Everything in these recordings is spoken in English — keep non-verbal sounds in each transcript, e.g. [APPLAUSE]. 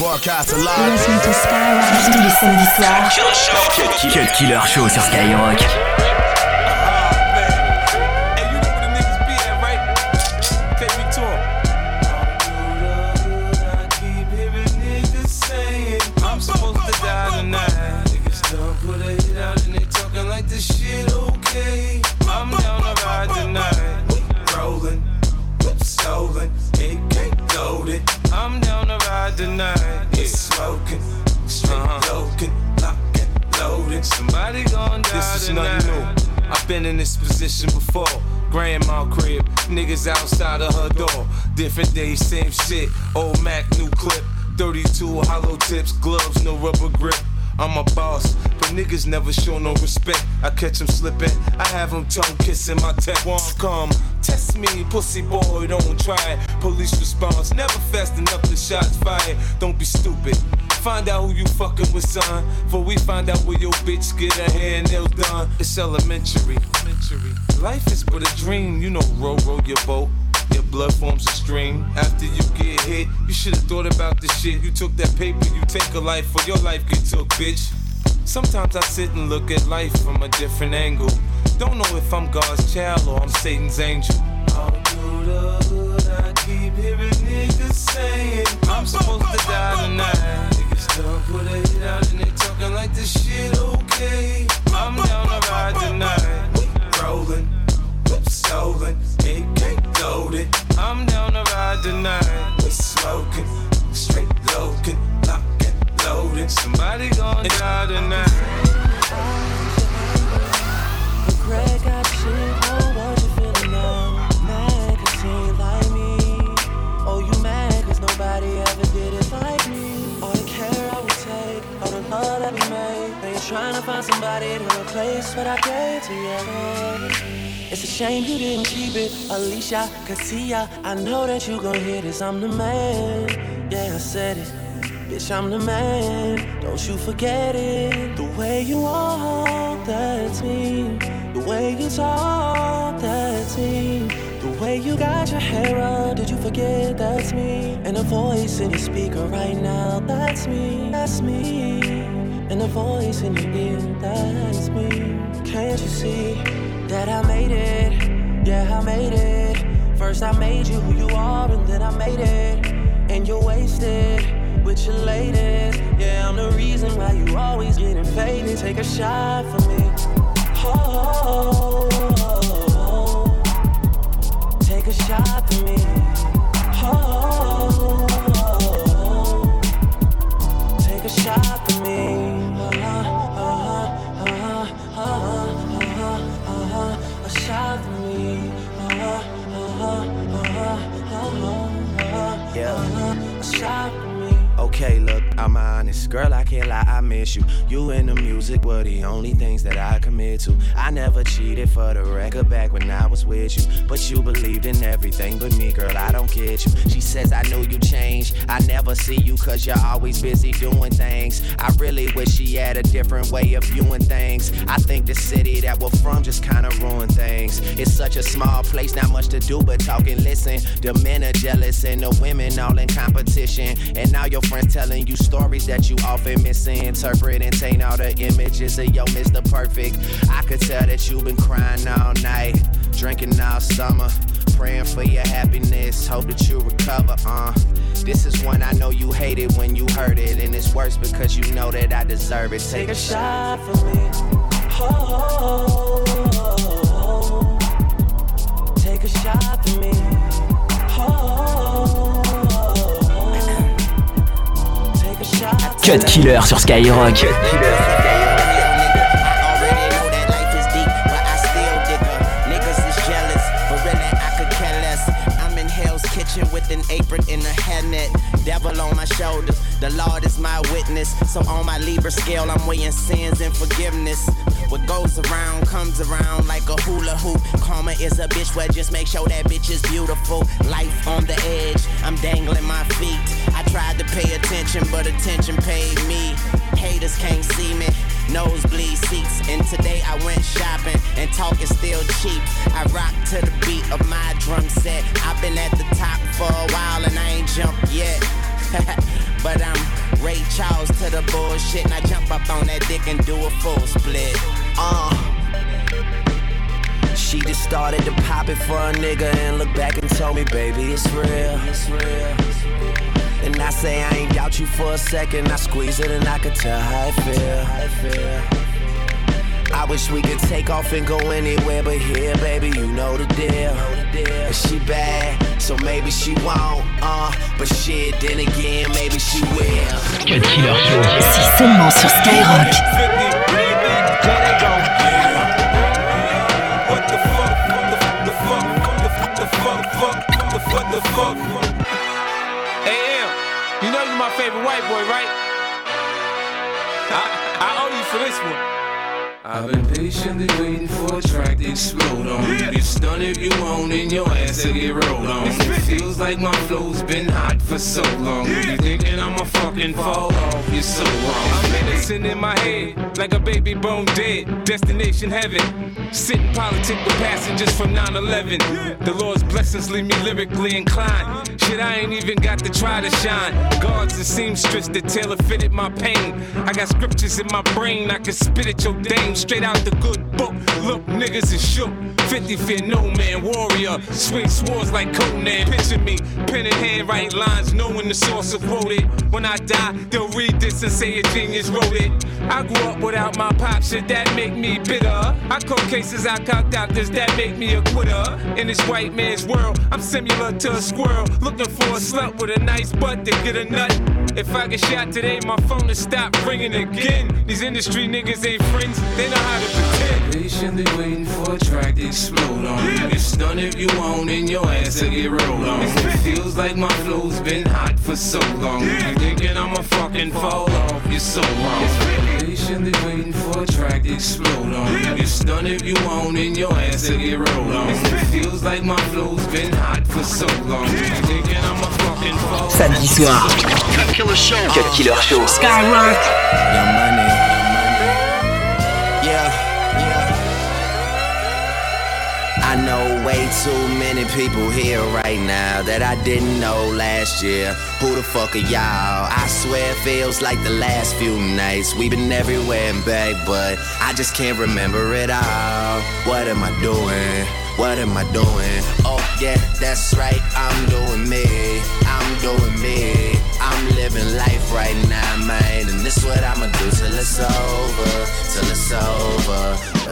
Broadcast Skyrock tous les samedis soirs. Cut Killer Show sur Skyrock. Been in this position before. Grandma crib, niggas outside of her door. Different day, same shit. Old Mac, new clip. 32 hollow tips, gloves, no rubber grip. I'm a boss, but niggas never show no respect. I catch them slipping, I have them tongue kissing my tech. Won't come, test me, pussy boy, don't try it. Police response, never fast enough, the shots fired. Don't be stupid. Find out who you fucking with, son. For we find out where your bitch get and nails done. It's elementary. Life is but a dream. You know, row, row your boat. Your blood forms a stream. After you get hit, you should've thought about the shit. You took that paper, you take a life, for your life get took, bitch. Sometimes I sit and look at life from a different angle. Don't know if I'm God's child or I'm Satan's angel. All the hood, I keep hearing niggas saying I'm supposed to die tonight. Don't put a hit out and they talking like this find somebody to replace what I gave to you. It's a shame you didn't keep it, Alicia, Katia. I know that you gon' hear this. I'm the man. Yeah, I said it. Bitch, I'm the man. Don't you forget it. The way you walk, that's me. The way you talk, that's me. The way you got your hair up, did you forget that's me? And the voice in your speaker right now, that's me, that's me and the voice in your ear, that's me. Can't you see that I made it? Yeah, I made it. First I made you who you are, and then I made it. And you're wasted with your latest. Yeah, I'm the reason why you always getting faded. Take a shot for me. Oh, oh, oh, take a shot for me. Oh. take a shot Okay, look, I'm honest. Girl, I can't lie, I miss you. You and the music were the only things that I commit to. I never cheated for the record back when I was with you. But you believed in everything but me, girl, I don't get you. She says, I know you changed. I never see you cause you're always busy doing things. I really wish she had a different way of viewing things. I think the city that we're from just kinda ruined things. It's such a small place, not much to do but talk and listen. The men are jealous and the women all in competition. And now your friends telling you stories that you often misinterpret and taint all the images of your Mr. Perfect. I could tell that you've been crying all night, drinking all summer, praying for your happiness. Hope that you recover. Uh, this is one I know you hated when you heard it, and it's worse because you know that I deserve it. Take, Take a, shot for me. Oh, oh, oh, Cut Killer sur Skyrock. Cut Killer kitchen with an apron and a hairnet. Devil on my shoulders, the Lord is my witness. So on my Libra scale, I'm weighing sins and forgiveness. What goes around comes around like a hula hoop. Karma is a bitch where just make sure that bitch is beautiful. Life on the edge, I'm dangling my feet. Tried to pay attention, but attention paid me. Haters can't see me nosebleed seats. And today I went shopping, and talk is still cheap. I rock to the beat of my drum set. I've been at the top for a while, and I ain't jumped yet. [LAUGHS] but I'm Ray Charles to the bullshit. And I jump up on that dick and do a full split. Uh. She just started to pop it for a nigga and look back and told me, baby, it's real. It's real. And I say I ain't doubt you for a second. I squeeze it and I can tell how I feel. How I feel. I wish we could take off and go anywhere, but here, baby, you know the deal. And she bad, so maybe she won't, uh, but shit, then again, maybe she will. Cut Killer Show. Si seulement sur Skyrock. I owe I've been patiently waiting for a track to explode on. You get stunned if you want and your ass to get rolled on. It feels like my flow's been hot for so long. You thinking I'ma fucking fall off? You're so wrong. I'm medicine in my head, like a baby bone dead. Destination heaven. Sitting politic with passengers from 9-11. The Lord's blessings leave me lyrically inclined. Shit, I ain't even got to try to shine. Guards and seamstress that tailor fitted my pain. I got scriptures in my brain, I can spit at your dame straight out the good book. Look, niggas is shook. 50 fear no man, warrior. Swing swords like Conan. Picture me, pen in hand, write lines, knowing the source of quote it. When I die, they'll read this and say a genius wrote it. I grew up without my pop, shit that make me bitter. I caught cases, I out, does that make me a quitter? In this white man's world, I'm similar to a squirrel, looking for a slut with a nice butt to get a nut. If I get shot today, my phone will stop ringing again. These industry niggas ain't friends, they know how to pretend. Patiently waiting for a track to explode on. You get stunned if you want, and your ass to get rolled on. It feels like my flow's been hot for so long. You thinking I'ma fucking fall off? You're so wrong. Patiently a track to explode on. You get stunned if you want, and your ass to get rolled on. It feels like my flow's been hot for so long. Thinking I'ma fucking fall? Samedi soir. Cut Killer Show. Cut Killer Show. Skyrock. Your money. Yeah, yeah. I know way too many people here right now that I didn't know last year. Who the fuck are y'all? I swear it feels like the last few nights. We've been everywhere and back, but I just can't remember it all. What am I doing? What am I doing? Oh, yeah, that's right. I'm doing me. I'm doing me. I'm living life right now, man. And this is what I'ma do till it's over. Till it's over.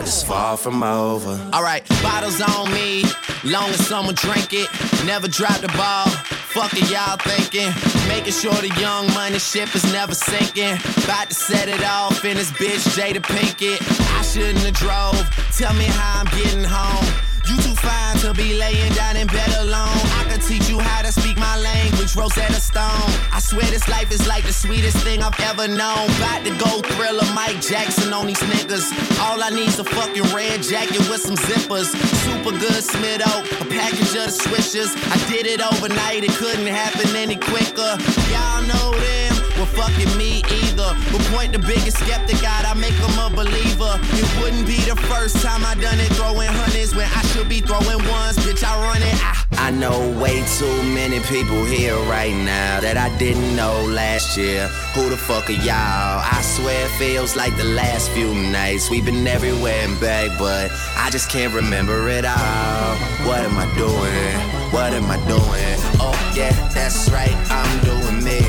It's far from over. Alright, bottles on me. Long as someone drink it. Never drop the ball. Fuck it, y'all thinking. Making sure the young money ship is never sinking. About to set it off in this bitch, Jada Pinkett. I shouldn't have drove. Tell me how I'm getting home. You too fine to be laying down in bed alone. I can teach you how to speak my language, Rosetta Stone. I swear this life is like the sweetest thing I've ever known. About to go thriller Mike Jackson on these niggas. All I need's a fucking red jacket with some zippers. Super good Smitto, a package of the swishers. I did it overnight, it couldn't happen any quicker. Y'all know them. Well, fucking me either. But point the biggest skeptic out, I make him a believer. It wouldn't be the first time I done it, throwing hundreds when I should be throwing ones. Bitch, I run it. I, I know way too many people here right now that I didn't know last year. Who the fuck are y'all? I swear it feels like the last few nights. We've been everywhere and back, but I just can't remember it all. What am I doing? What am I doing? Oh, yeah, that's right. I'm doing me.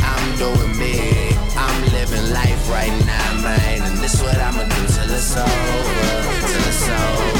I'm doing me. I'm living life right now, man. And this what I'ma do till it's over. Till it's over.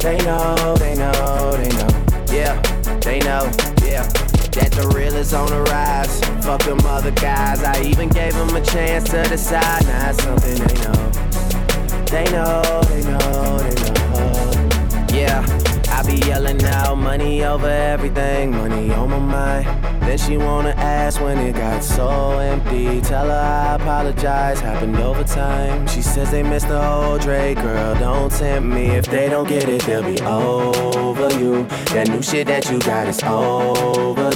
They know, they know, they know. Yeah, they know, yeah. That the real is on the rise. Fuck them other guys. I even gave them a chance to decide. Now it's something they know. They know, they know, they know. Yeah. Be yelling out money over everything, money on my mind. Then she wanna ask when it got so empty. Tell her I apologize, happened over time. She says they missed the whole Drake, girl, don't tempt me. If they don't get it, they'll be over you. That new shit that you got is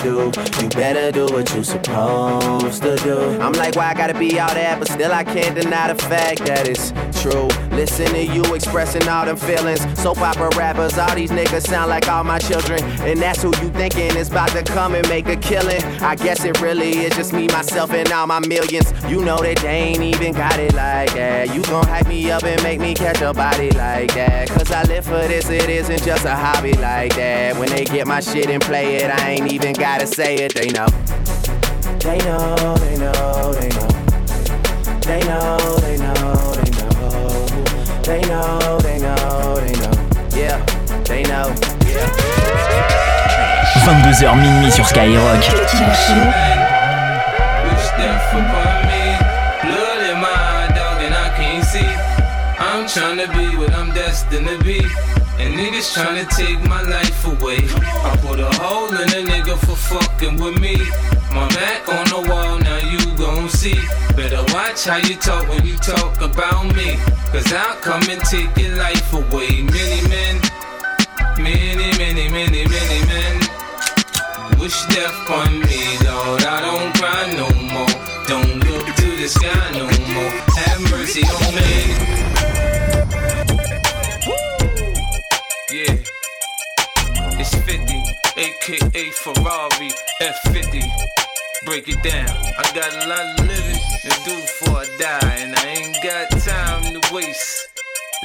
overdue. You better do what you're supposed to do. I'm like, why I gotta be all that, but still I can't deny the fact that it's true. Listen to you expressing all them feelings. Soap opera rappers, all these niggas sound like all my children. And that's who you thinking is about to come and make a killing. I guess it really is just me, myself, and all my millions. You know that they ain't even got it like that. You gon' hype me up and make me catch a body like that. Cause I live for this, it isn't just a hobby like that. When they get my shit and play it, I ain't even gotta say it, they know. They know, they know, they know. They know, they know, they know. They know, they know, they know. Yeah. 22h minuit sur Skyrock. I'm trying to be what I'm destined to be. And niggas trying to take my life away. I put a hole in a nigga for fucking with me. My back on the wall, now you gon' see. Better watch how you talk when you talk about me. Cause I'll come and take your life away. Many men Many, many, many, many men wish death on me, Lord. I don't cry no more. Don't look to the sky no more. Have mercy on me. Aka Ferrari F50. Break it down. I got a lot of living to do before I die, and I ain't got time to waste.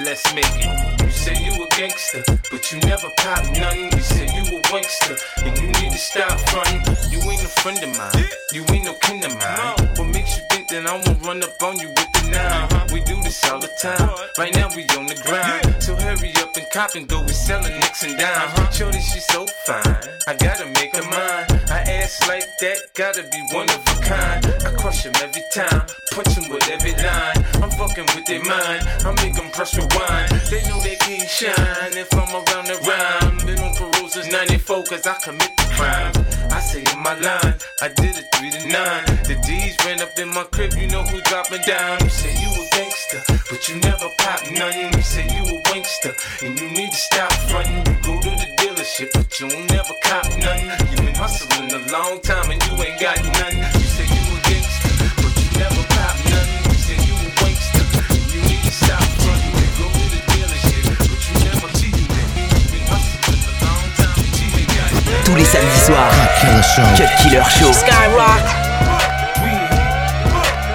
Let's make it. You say you a gangster, but you never pop nothing. You say you a wankster, and you need to stop fronting. You ain't a friend of mine, you ain't no kin of mine. What makes you think that I won't run up on you with the nine? All the time. Right now we on the grind, so hurry up and cop and go. We selling nicks and dimes. Uh-huh. Shorty, she's so fine. I gotta make her mine. I ass like that, gotta be one of a kind. I crush him every time, punch him with every line. I'm fucking with their mind, I make them press rewind. They know they can't shine if I'm around the rhyme. Been on parole since 94 cause I commit the crime. I say my line, I did it 3 to 9. The D's ran up in my crib, you know who dropping down. You say you a gangster, but you never pop nothing. You say you a wankster, and you need to stop fronting. You go to the dealership, but you don't never cop nothing. You been hustling a long time and you ain't got nothing. Les samedis soirs, Cut Killer Show. Cut Killer Show. Skyrock. We in here.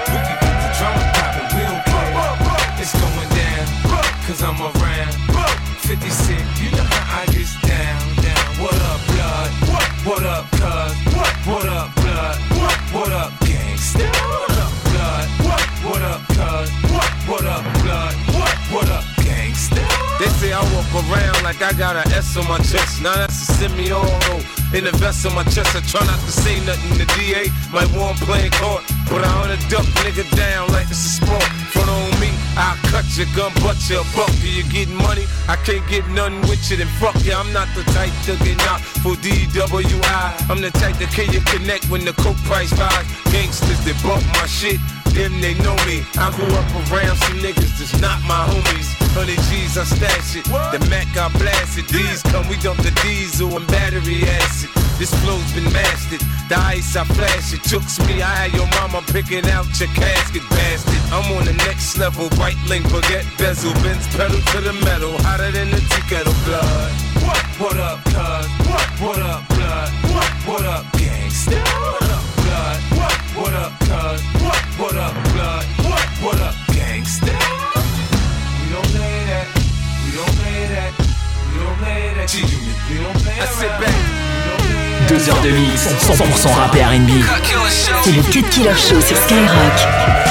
We can keep the drama poppin', we don't care. It's going down, cause I'm around. 50 you know how I get down, down. What up, blood? What up, cuz? What up, blood? What up, gangsta? What up, blood? What up, cuz? What up, blood? What up, gangsta? They say I walk around like I got an S on my chest. Now that's a semi-auto. In the vest on my chest, I try not to say nothing. The DA might want playing court, but I wanna duck nigga down like it's a sport. Front on me, I'll cut your gun, butt your buck. Do you getting money? I can't get nothing with you, then fuck you. I'm not the type to get knocked for DWI. I'm the type to kill you connect when the coke price rise. Gangsters that bump my shit, them they know me. I grew up around some niggas that's not my homies. 100 G's, I stash it. The Mac, I blast it. These come, we dump the diesel and battery acid. This flow's been mastered. The ice, I flash it. Chooks me, I had your mama picking out your casket, bastard. I'm on the next level. White link, baguette, bezel, bends, pedal to the metal. Hotter than the tea kettle blood. What? What up, cuz? What? What up, blood? What? What up, gangsta? What up, blood? What? What up, cuz? What? What up, blood? What? What up, gangsta? We don't play that. We don't play that. We don't play that. G-Unit. We don't play that. I sit back. Deux heures de mix, 100% rap et R&B. C'est le Cut Killer Show sur Skyrock.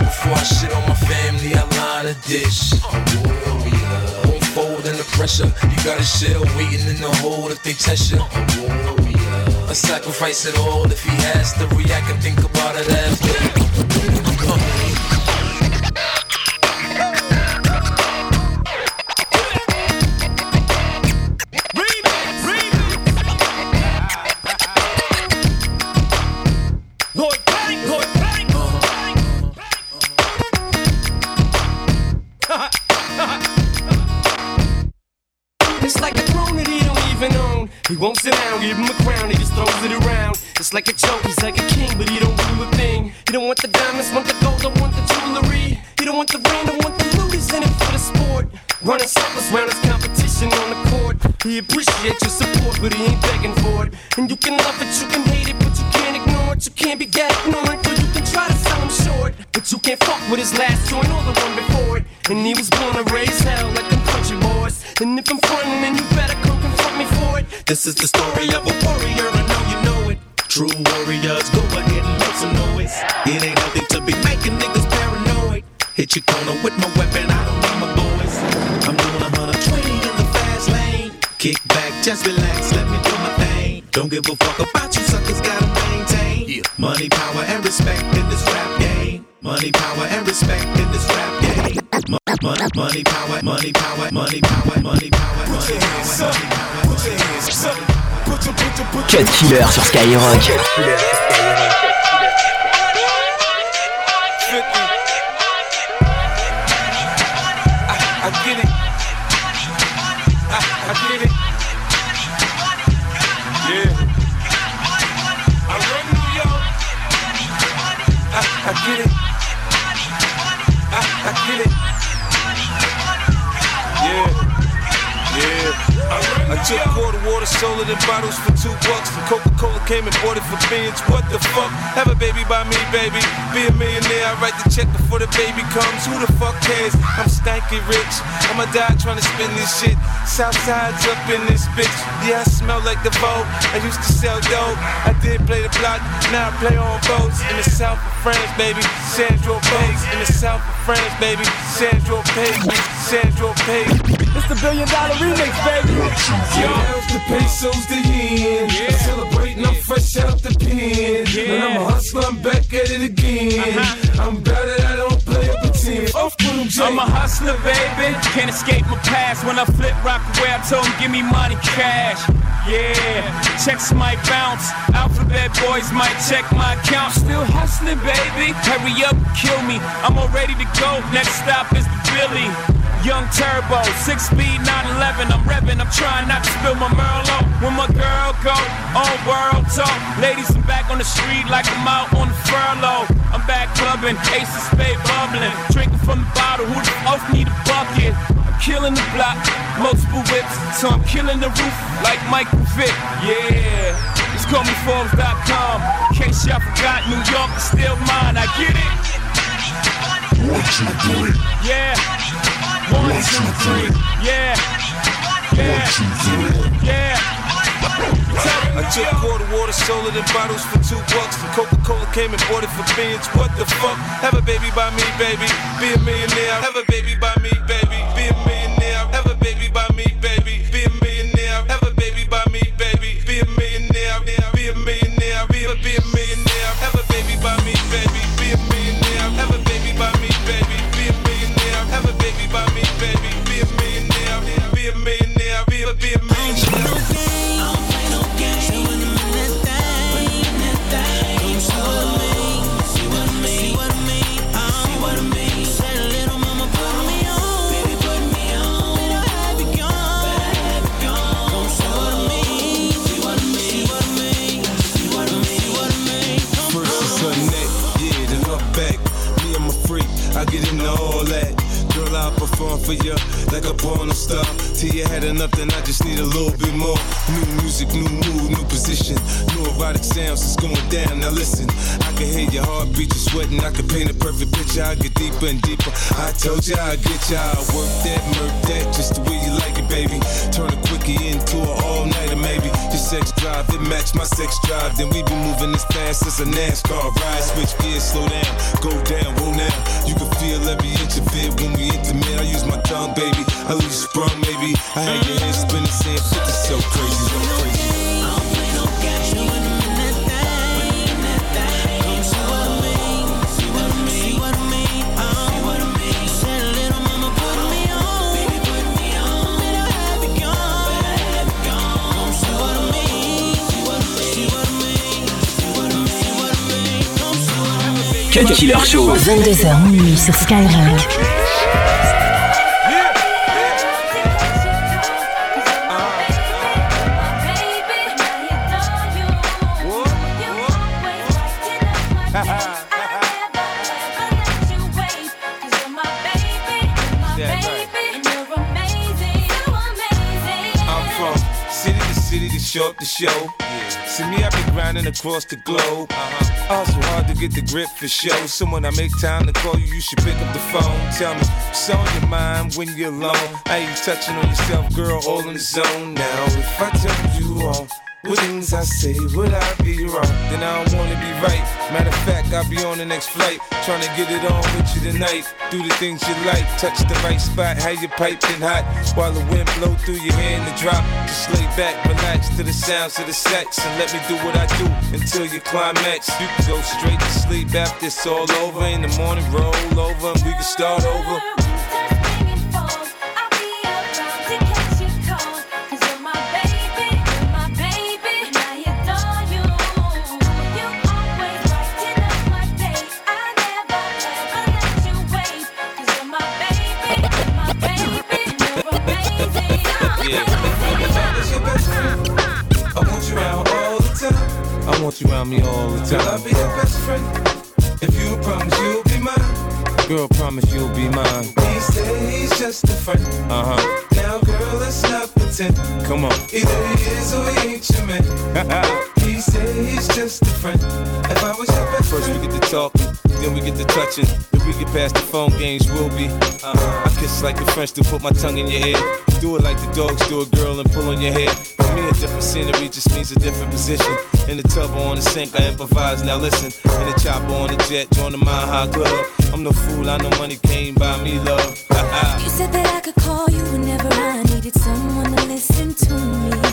before I shit on my family, I line a dish. Pressure. You got a shell waiting in the hole if they test you. A warrior. A sacrifice it all if he has to react and think about it after. He won't sit down, give him a crown, he just throws it around. It's like a joke, he's like a king, but he don't rule a thing. He don't want the diamonds, want the gold, don't want the jewelry. He don't want the ring, don't want the loot, he's in it for the sport. Running circles round his competition on the court. He appreciates your support, but he ain't begging for it. And you can love it, you can hate it, but you can't ignore it. You can't be that ignorant, or you can try to sell him short. But you can't fuck with his last joint or the one before it. And he was born to raise hell like them country boys. And if I'm frontin', then you better come This is the story of a warrior, I know you know it. True warriors, go ahead and make some noise. It ain't nothing to be making niggas paranoid. Hit your corner with my weapon, I don't need my boys. I'm doing a 120 in the fast lane. Kick back, just relax, let me do my thing. Don't give a fuck about you suckers, gotta maintain. Yeah. Money, power, and respect in this rap game. Money, power, and respect in this rap game. Money, power, Killer sur Skyrock. Get it. I, took quarter water, sold it in bottles for two bucks. And Coca-Cola came and bought it for beans. What the fuck? Have a baby by me, baby. Be a millionaire. I write the check before the baby comes. Who the fuck cares? I'm stanky rich. I'ma die trying to spin this shit. Southside's up in this bitch. Yeah, I smell like the vote. I used to sell dope. I did play the block. Now I play on boats in the south of France, baby. Sandro boats in the south of France, baby. San Tropez, San Tropez. It's the billion dollar remix, baby. Yo, the pesos the yen. Yeah. Celebrating, I'm fresh out the pen. Yeah. And I'm a hustler, I'm back at it again. Uh-huh. I'm better, I don't play a pretend. Off with them, I'm a hustler, baby. Can't escape my past. When I flip rock away, I told him, give me money, cash. Yeah, checks might bounce. Alphabet boys might check my account. Still hustling, baby. Hurry up, kill me. I'm all ready to go. Next stop is the Billy. Young Turbo, six speed, 911. I'm revving, I'm trying not to spill my Merlot. When my girl go on world talk, ladies, I'm back on the street like I'm out on the furlough. I'm back clubbing, ace of spade bubbling, drinking from the bottle. Who the fuck need a bucket? I'm killing the block, multiple whips, so I'm killing the roof like Michael Vick. Yeah, just call me Forbes.com. In case y'all forgot, New York is still mine. I get it. What you doing? Yeah. One, two, three. Yeah. Yeah. Yeah. I took quarter water, sold it in bottles for two bucks. And Coca-Cola came and bought it for beans. What the fuck? Have a baby by me, baby. Be a millionaire. Have a baby by me, baby. Be a millionaire. Back. Me, I'm a freak, I get into all I'll perform for you like a porno star. Till you had enough, then I just need a little bit more. New music, new mood, new position. New erotic sounds is going down. Now listen, I can hear your heartbeat, you sweating. I can paint a perfect picture. I get deeper and deeper. I told you I get ya. I work that, murk that, just the way you like it, baby. Turn a quickie into an all nighter, maybe. Your sex drive, it match my sex drive. Then we be moving as fast as a NASCAR ride. Switch gears, slow down, go down, whoa now. You can feel every inch of it when we intimate. I use my tongue, baby. I leave you sprung, maybe. I had your head spinning, saying 50 so crazy, so crazy. Cut Killer Show. 22h minuit sur Skyrock. The show. See me, I be grinding across the globe. Uh-huh. Also hard to get the grip for show. So when I make time to call you, you should pick up the phone. Tell me, what's on your mind when you're alone? How you touching on yourself, girl, all in the zone. Now, if I tell you all what things I say, would I be wrong? Then I don't wanna be right. Matter of fact, I'll be on the next flight. Trying to get it on with you tonight. Do the things you like, touch the right spot, have you piping hot. While the wind blow through your hair in the drop. Just lay back, relax to the sounds of the sex. And let me do what I do until you climax. You can go straight to sleep after it's all over. In the morning, roll over and we can start over. Want you around me all the time. Girl, I'll be your best friend. If you promise you'll be mine. Girl, promise you'll be mine. He said he's just a friend. Uh huh. Now, girl, let's not pretend. Come on. Either he is or he ain't your man. [LAUGHS] he said he's just a friend. If I was your best First friend. we get to talking, then we get to touching. If we get past the phone games, we'll be. Uh-huh. I kiss like the French to put my tongue in your ear. Do it like the dogs do a girl and pull on your hair. For me, a different scenery just means a different position. In the tub or on the sink, I improvise. Now listen, in the chopper on the jet, join the Mile High Club. I'm no fool, I know money came by me, love. you said that I could call you whenever I needed someone to listen to me.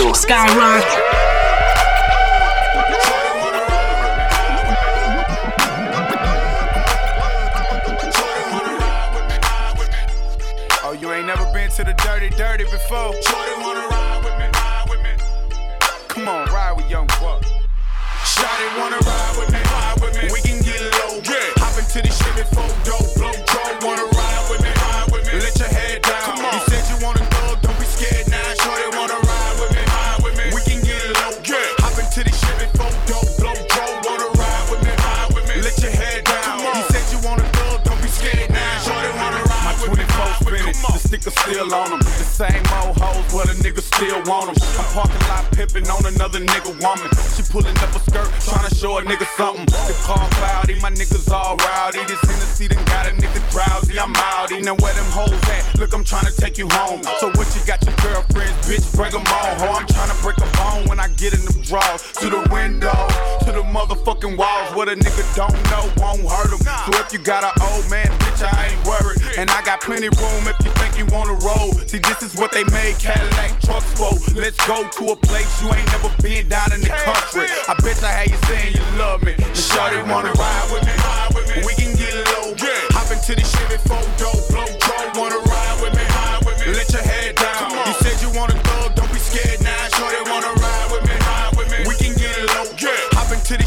Show. Skyrock. Oh, you ain't never been to the dirty, dirty before. Wanna ride with me, ride with me. Come on, ride with Young Buck. Wanna ride with me, ride with me. We can get low. Yeah. Hop into the Chevy four door, blow draw. Wanna still on them. The same old but a nigga still want. I'm parking lot pimping on another nigga woman. She pulling up a skirt, trying to show a nigga something. The car cloudy, my niggas all rowdy. This Hennessy done got a nigga drowsy. I'm outy. Now where them hoes at? Look, I'm trying to take you home. So what you got your girlfriends, bitch? Bring them ho. I'm trying to break a bone when I get in them drawers. To the window, to the motherfucking walls. What a nigga don't know won't hurt him. So if you got an old man, bitch, I ain't worried. And I got plenty room if you think you wanna roll. See, this is what they made Cadillac trucks, whoa. Let's go to a place you ain't never been down in the country. I bet I had you saying you love me. The shawty wanna ride with me, ride with me. We can get low, yeah. Hop into the Chevy four door, blow draw. Wanna ride with me, ride with me. Let your head down. You said you wanna thug, don't be scared now. Shorty wanna ride with me, ride with me. We can get low, yeah. Hop into the